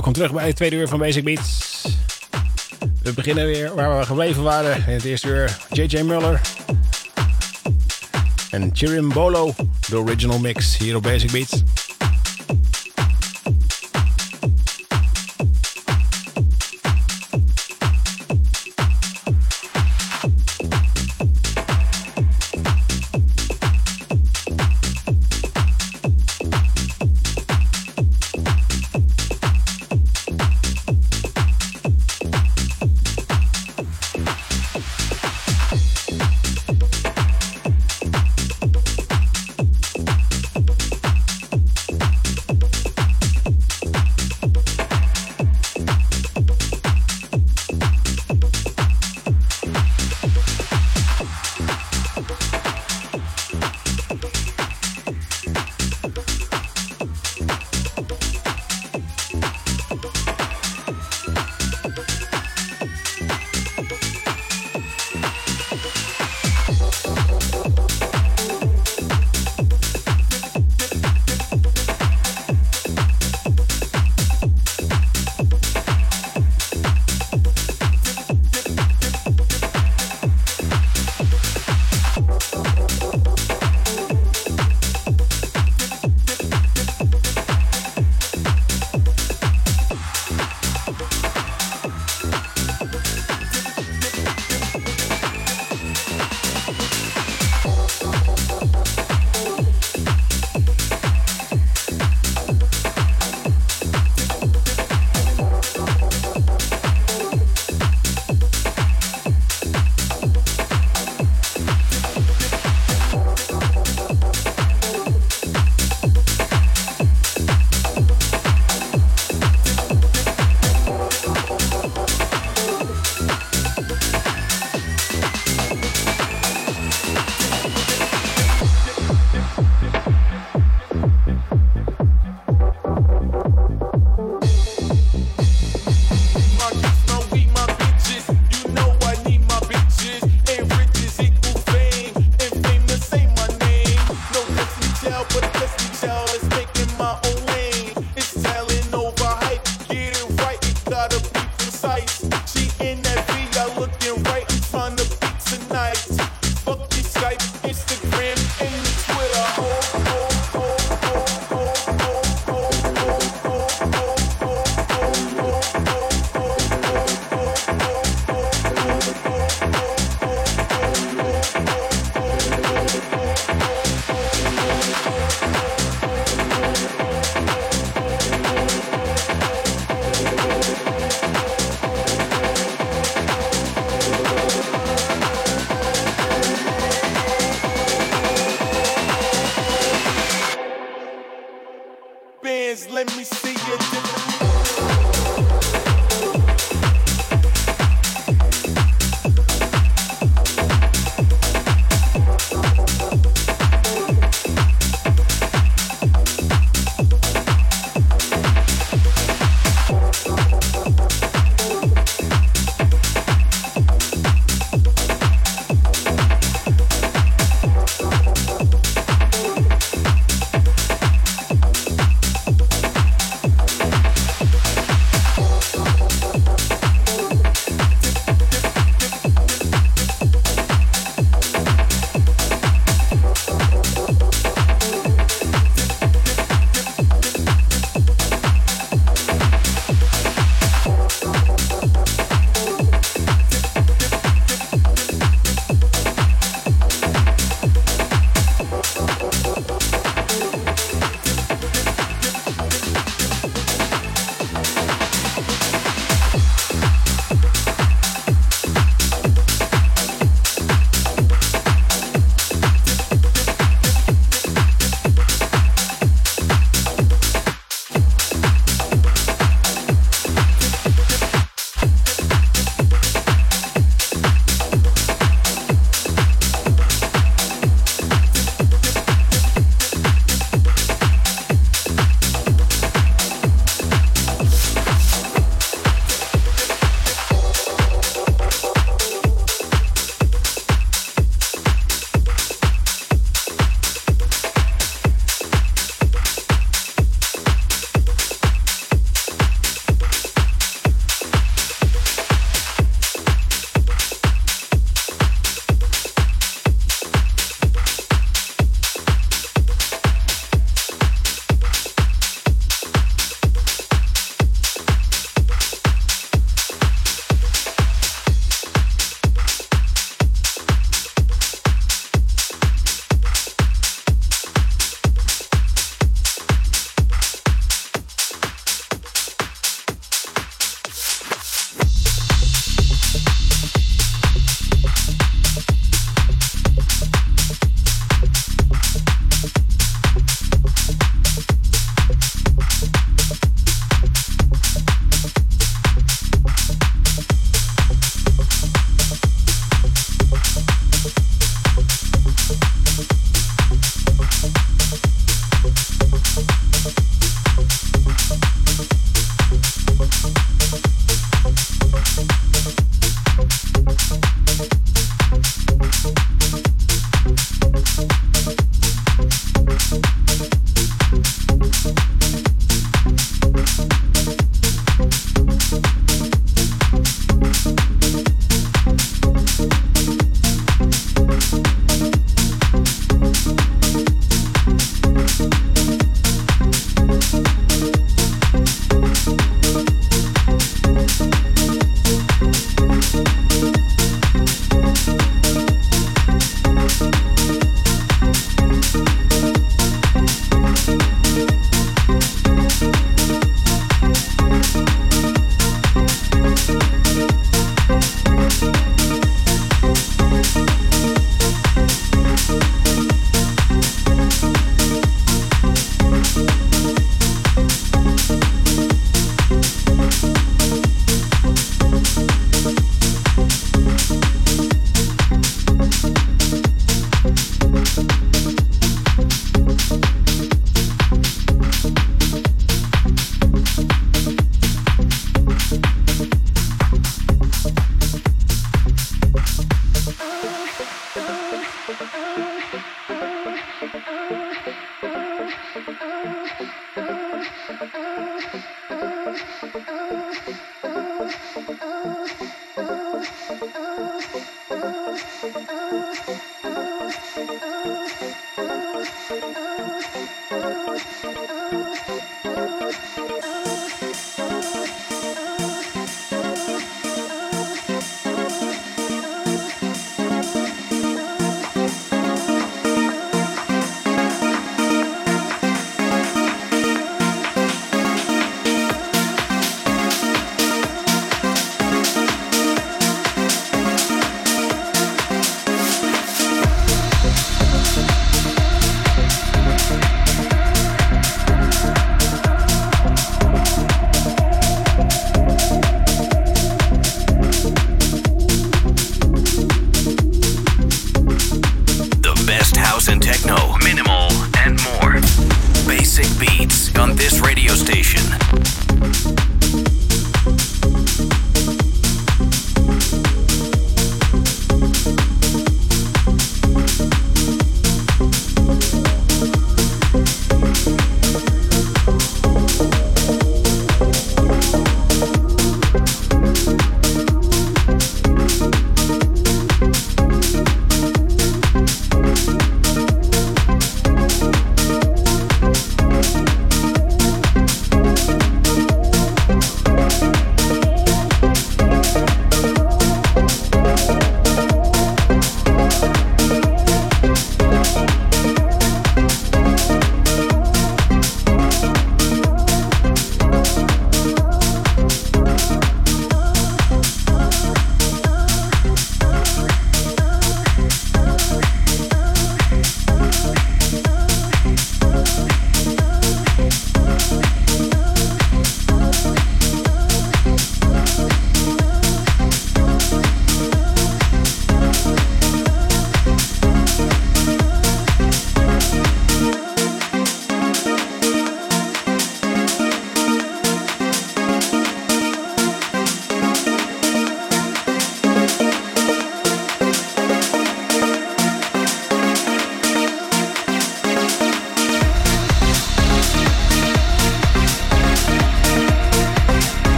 welkom terug bij het tweede uur van Basic Beats. We beginnen weer waar we gebleven waren. In het eerste uur JJ Muller. En Chirimbolo, de original mix hier op Basic Beats. hands, let me see you it.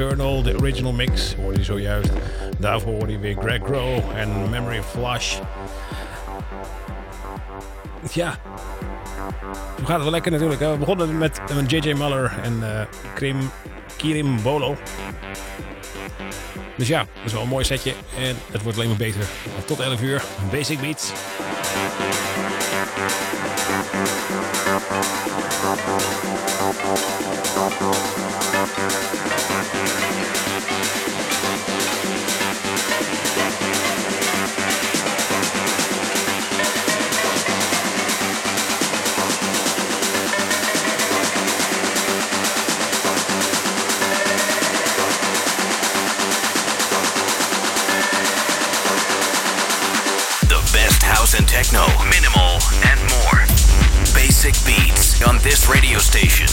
Internal, de original mix, hoorde je zojuist. Daarvoor hoorde je weer Greg Grow en Memory Flash. Ja, we gaat het wel lekker natuurlijk. We begonnen met J.J. Muller en uh, Krim, Kirim Bolo. Dus ja, dat is wel een mooi setje. En het wordt alleen maar beter. Tot 11 uur, Basic Beats. House and techno, minimal, and more. Basic beats on this radio station.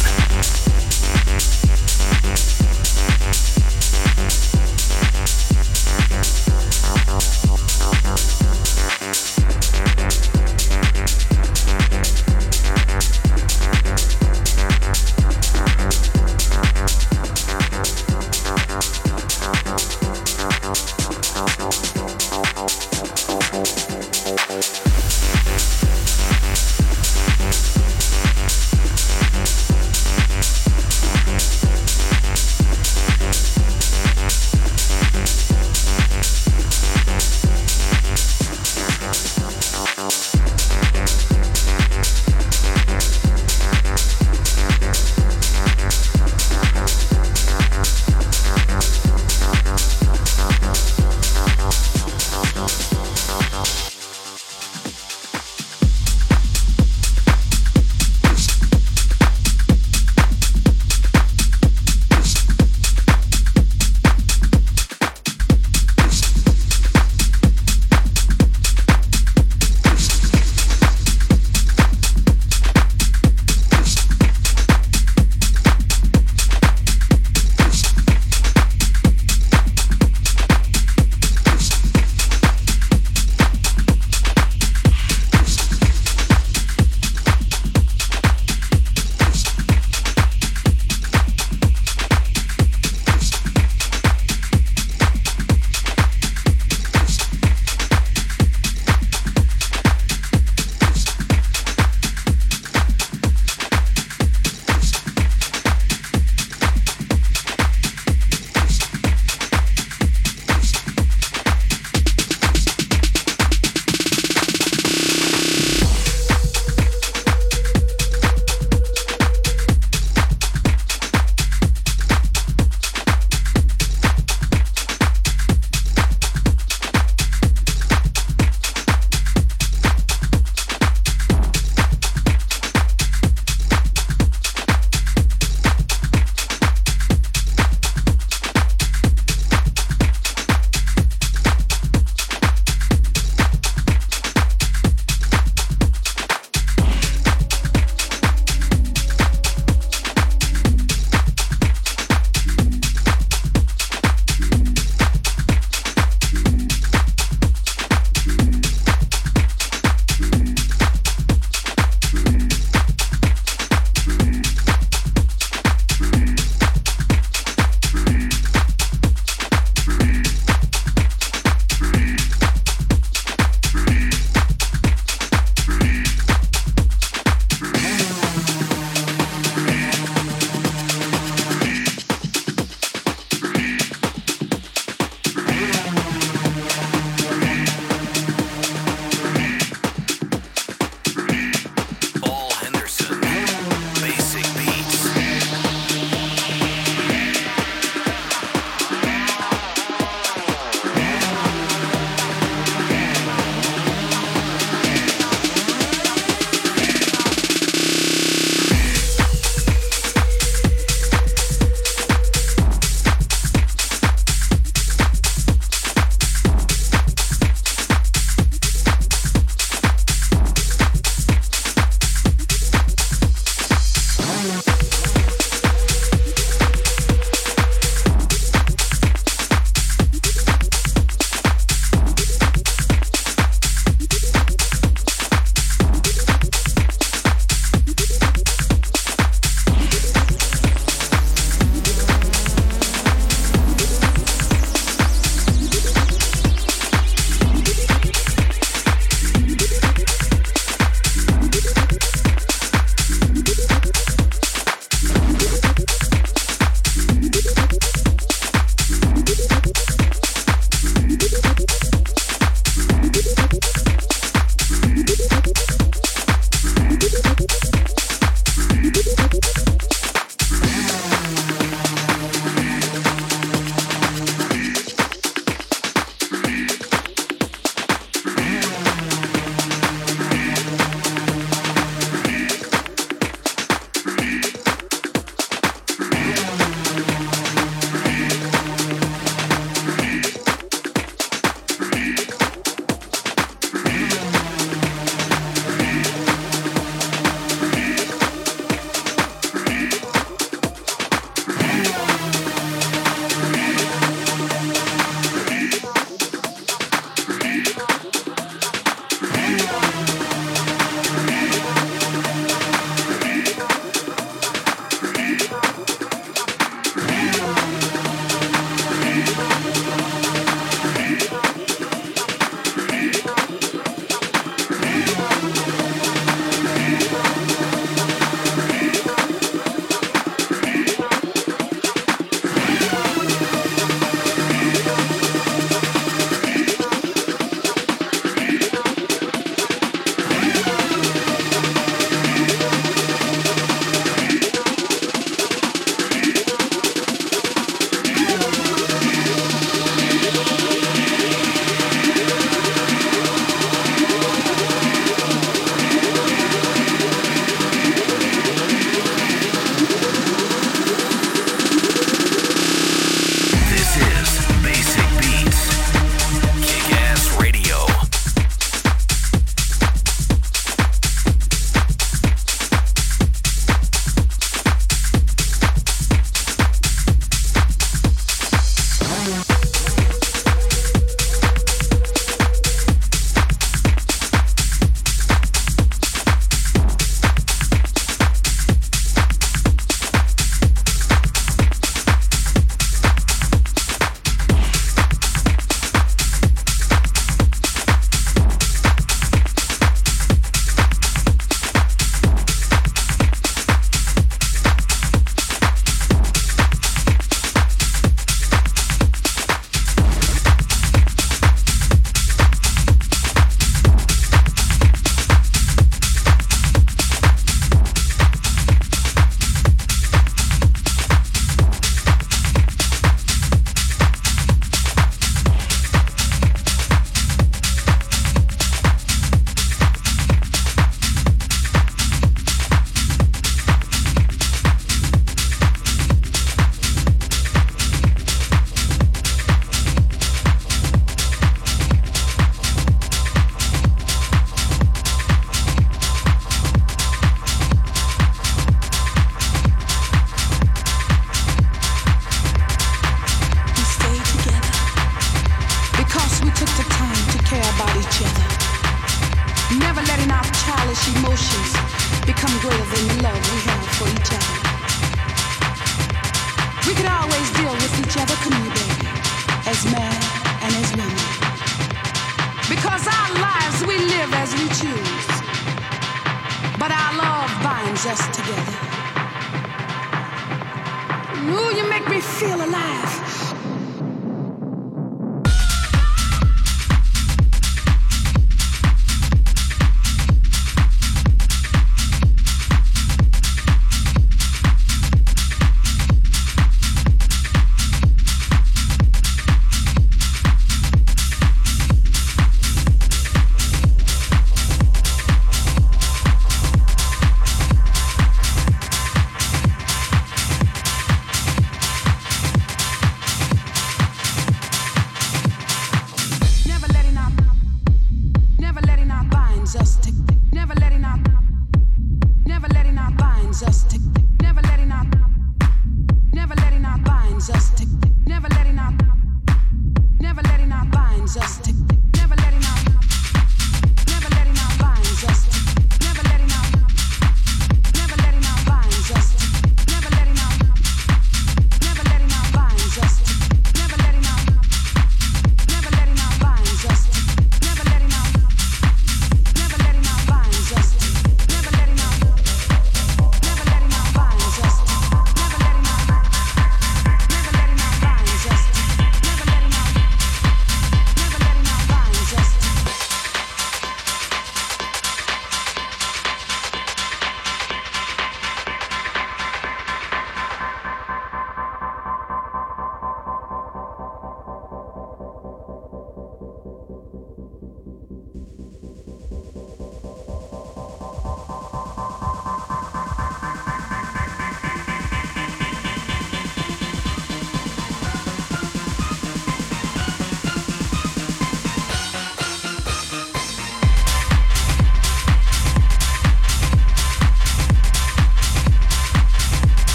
Just us.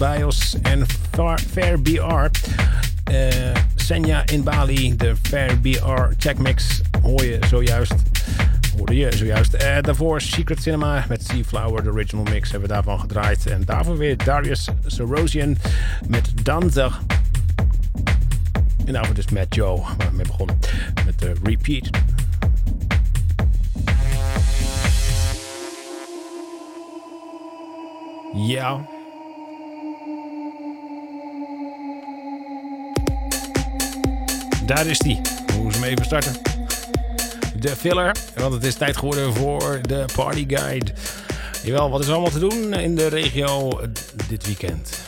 Ceballos en Fair BR. Uh, Senja in Bali, de Fair BR Checkmix hoor je zojuist. Hoorde je zojuist. Uh, daarvoor Secret Cinema met Seaflower, de original mix, hebben we daarvan gedraaid. En daarvoor weer Darius Sorosian met Danza. En daarvoor dus met Joe, waar we mee begonnen. Met de repeat. Ja. Daar is die. Moeten hem even starten. De filler, want het is tijd geworden voor de Party Guide. Jawel, wat is er allemaal te doen in de regio dit weekend?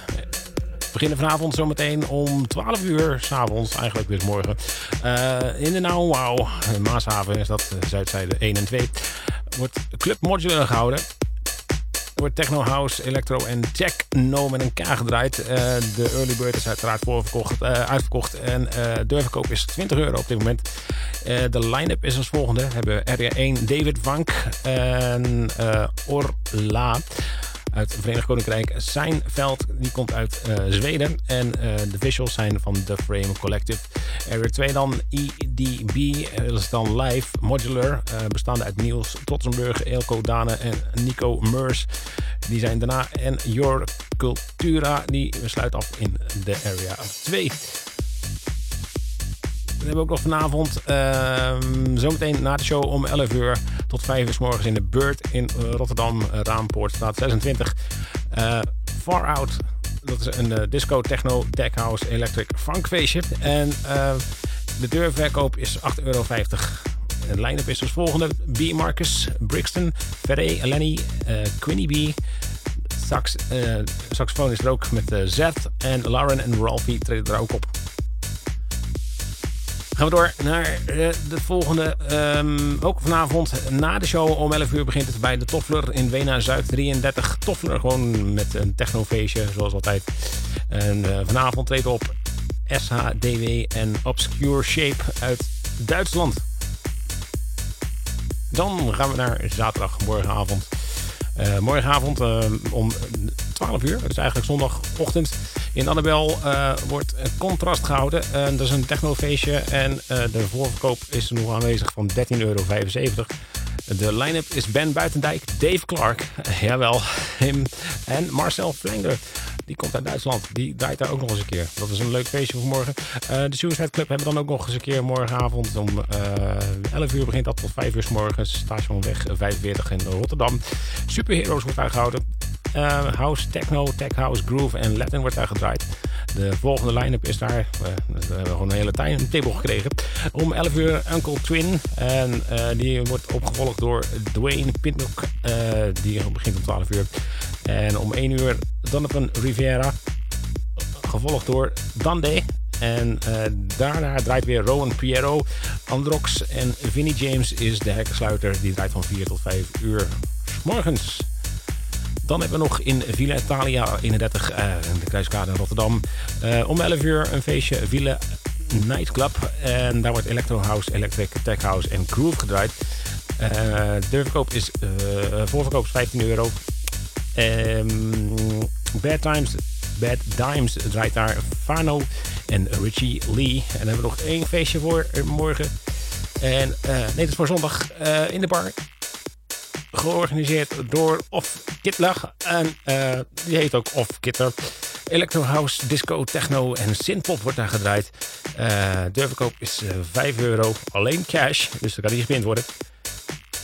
We beginnen vanavond zometeen om 12 uur s'avonds, eigenlijk dus morgen. Uh, in de Nou Wow, Maashaven is dat, Zuidzijde 1 en 2. Wordt Club Modular gehouden wordt techno, house, electro en techno met een K gedraaid. Uh, de early bird is uiteraard voorverkocht, uh, uitverkocht en uh, de deurverkoop is 20 euro op dit moment. de line-up is als volgende. We hebben RJ1 David Vank en Orla uit het Verenigd Koninkrijk. Seinfeld, die komt uit uh, Zweden. En uh, de visuals zijn van The Frame Collective. Area 2 dan EDB, dat is dan live, modular, bestaande uit Niels Tottenburg, Elko Dane en Nico Meurs. Die zijn daarna. En Your Cultura, die sluit af in de Area 2. We hebben ook nog vanavond, uh, zometeen na de show om 11 uur tot 5 uur s morgens in de Beurt in Rotterdam, uh, Raampoortstraat 26. Far Out, dat is een disco, techno, tech house, electric funkfeestje. En de deurverkoop is 8,50 euro. De line-up is als volgende. B. Marcus, Brixton, Ferré, Lenny, Quinny B. Sax, saxofoon is er ook met Z. En Lauren en Ralphie treden er ook op. Gaan we door naar de volgende. Um, ook vanavond na de show om 11 uur begint het bij de Toffler in Wena Zuid 33. Toffler gewoon met een technofeestje zoals altijd. En uh, vanavond treedt op SHDW en Obscure Shape uit Duitsland. Dan gaan we naar zaterdag, morgenavond. Uh, morgenavond uh, om 12 uur, is eigenlijk zondagochtend. In Annabel uh, wordt contrast gehouden. dat is een technofeestje en de voorverkoop is nog aanwezig van 13,75 euro. De line-up is Ben Buitendijk, Dave Clark, jawel, hem en Marcel Flanger. Die komt uit Duitsland. Die draait daar ook nog eens een keer. Dat is een leuk feestje voor morgen. Uh, de Suicide Club hebben dan ook nog eens een keer morgenavond. Om uh, 11 uur begint dat tot 5 uur s morgens. Stationweg 45 in Rotterdam. Superheroes wordt daar gehouden. Uh, house, techno, tech house, groove en Latin wordt daar gedraaid. De volgende line-up is daar. we hebben gewoon een hele timetable gekregen. Om 11 uur Uncle Twin. En uh, die wordt opgevolgd door Dwayne Pinnock. Die begint om 12 uur. En om 1 uur Donovan Rivera. Gevolgd door Dande. En daarna draait weer Rowan Piero, Androx en Vinnie James is de hekkensluiter. Die draait van 4 tot 5 uur morgens. Dan hebben we nog in Villa Italia 31, uh, de Kruiskade in Rotterdam. Uh, om 11 uur een feestje Villa Nightclub. En daar wordt Electro House, Electric, Tech House en Groove gedraaid. Uh, de verkoop is, voorverkoop is 15 euro. Um, Bad Times, Bad Dimes draait daar Fano en Richie Lee. En dan hebben we nog één feestje voor morgen. En nee, dat is voor zondag in de bar georganiseerd door Off Kitler. En uh, die heet ook Off Kitter. Electro House, Disco, Techno en Synthpop wordt daar gedraaid. Uh, de verkoop is uh, 5 euro, alleen cash, dus dat kan niet gepind worden.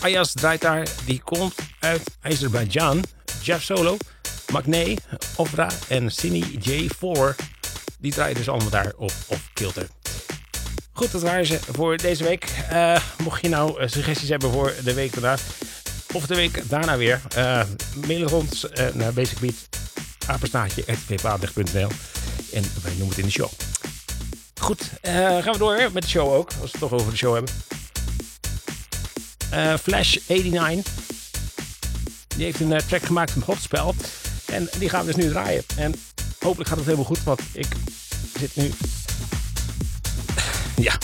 Ayas draait daar, die komt uit Azerbeidzjan. Jeff Solo, Magne, Ofra en Cine J4. Die draaien dus allemaal daar op Off Kilter. Goed, dat waren ze voor deze week. Uh, mocht je nou suggesties hebben voor de week daarna, of de week daarna weer. Uh, mail ons uh, naar basicbeat, en wij noemen het in de show. Goed, uh, gaan we door met de show ook, als we het toch over de show hebben. Flash 89, die heeft een track gemaakt van Hotspel. En die gaan we dus nu draaien. En hopelijk gaat het helemaal goed, want ik zit nu... ja,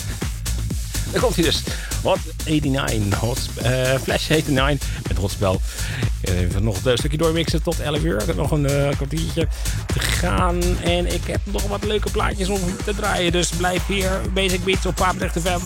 daar komt hij dus. Hot 89, hot, uh, Flash 89 met hotspel. Even nog een stukje doormixen tot 11 uur. Nog een kwartiertje te gaan. En ik heb nog wat leuke plaatjes om te draaien. Dus blijf hier. Basic Beats op Papendrecht FM.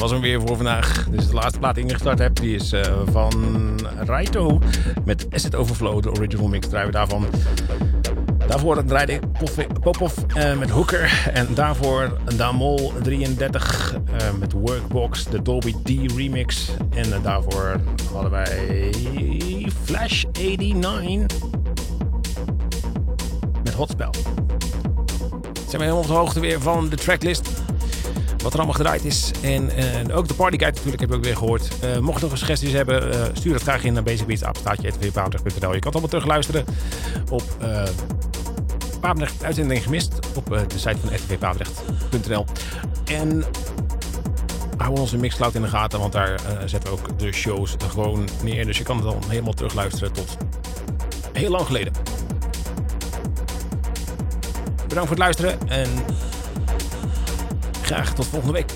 Dat was hem weer voor vandaag. Is de laatste plaat die ik heb. Die is uh, van Raito met Asset Overflow, de original mix draaien daarvan. Daarvoor draaide ik Popov uh, met Hooker. En daarvoor Damol 33 uh, met Workbox, de Dolby D remix. En daarvoor hadden wij Flash 89 met Hotspell. Zijn we helemaal op de hoogte weer van de tracklist. Wat er allemaal gedraaid is. En, en ook de partyguide natuurlijk heb ik ook weer gehoord. Uh, mocht je nog suggesties hebben, uh, stuur dat graag in naar basicbeats.nl. Je kan het allemaal terugluisteren op uh, Papendrecht uitzending gemist. Op de site van rtvpapendrecht.nl. En hou onze Mixcloud in de gaten, want daar zetten we ook de shows gewoon neer. Dus je kan het dan helemaal terugluisteren tot heel lang geleden. Bedankt voor het luisteren en graag tot volgende week.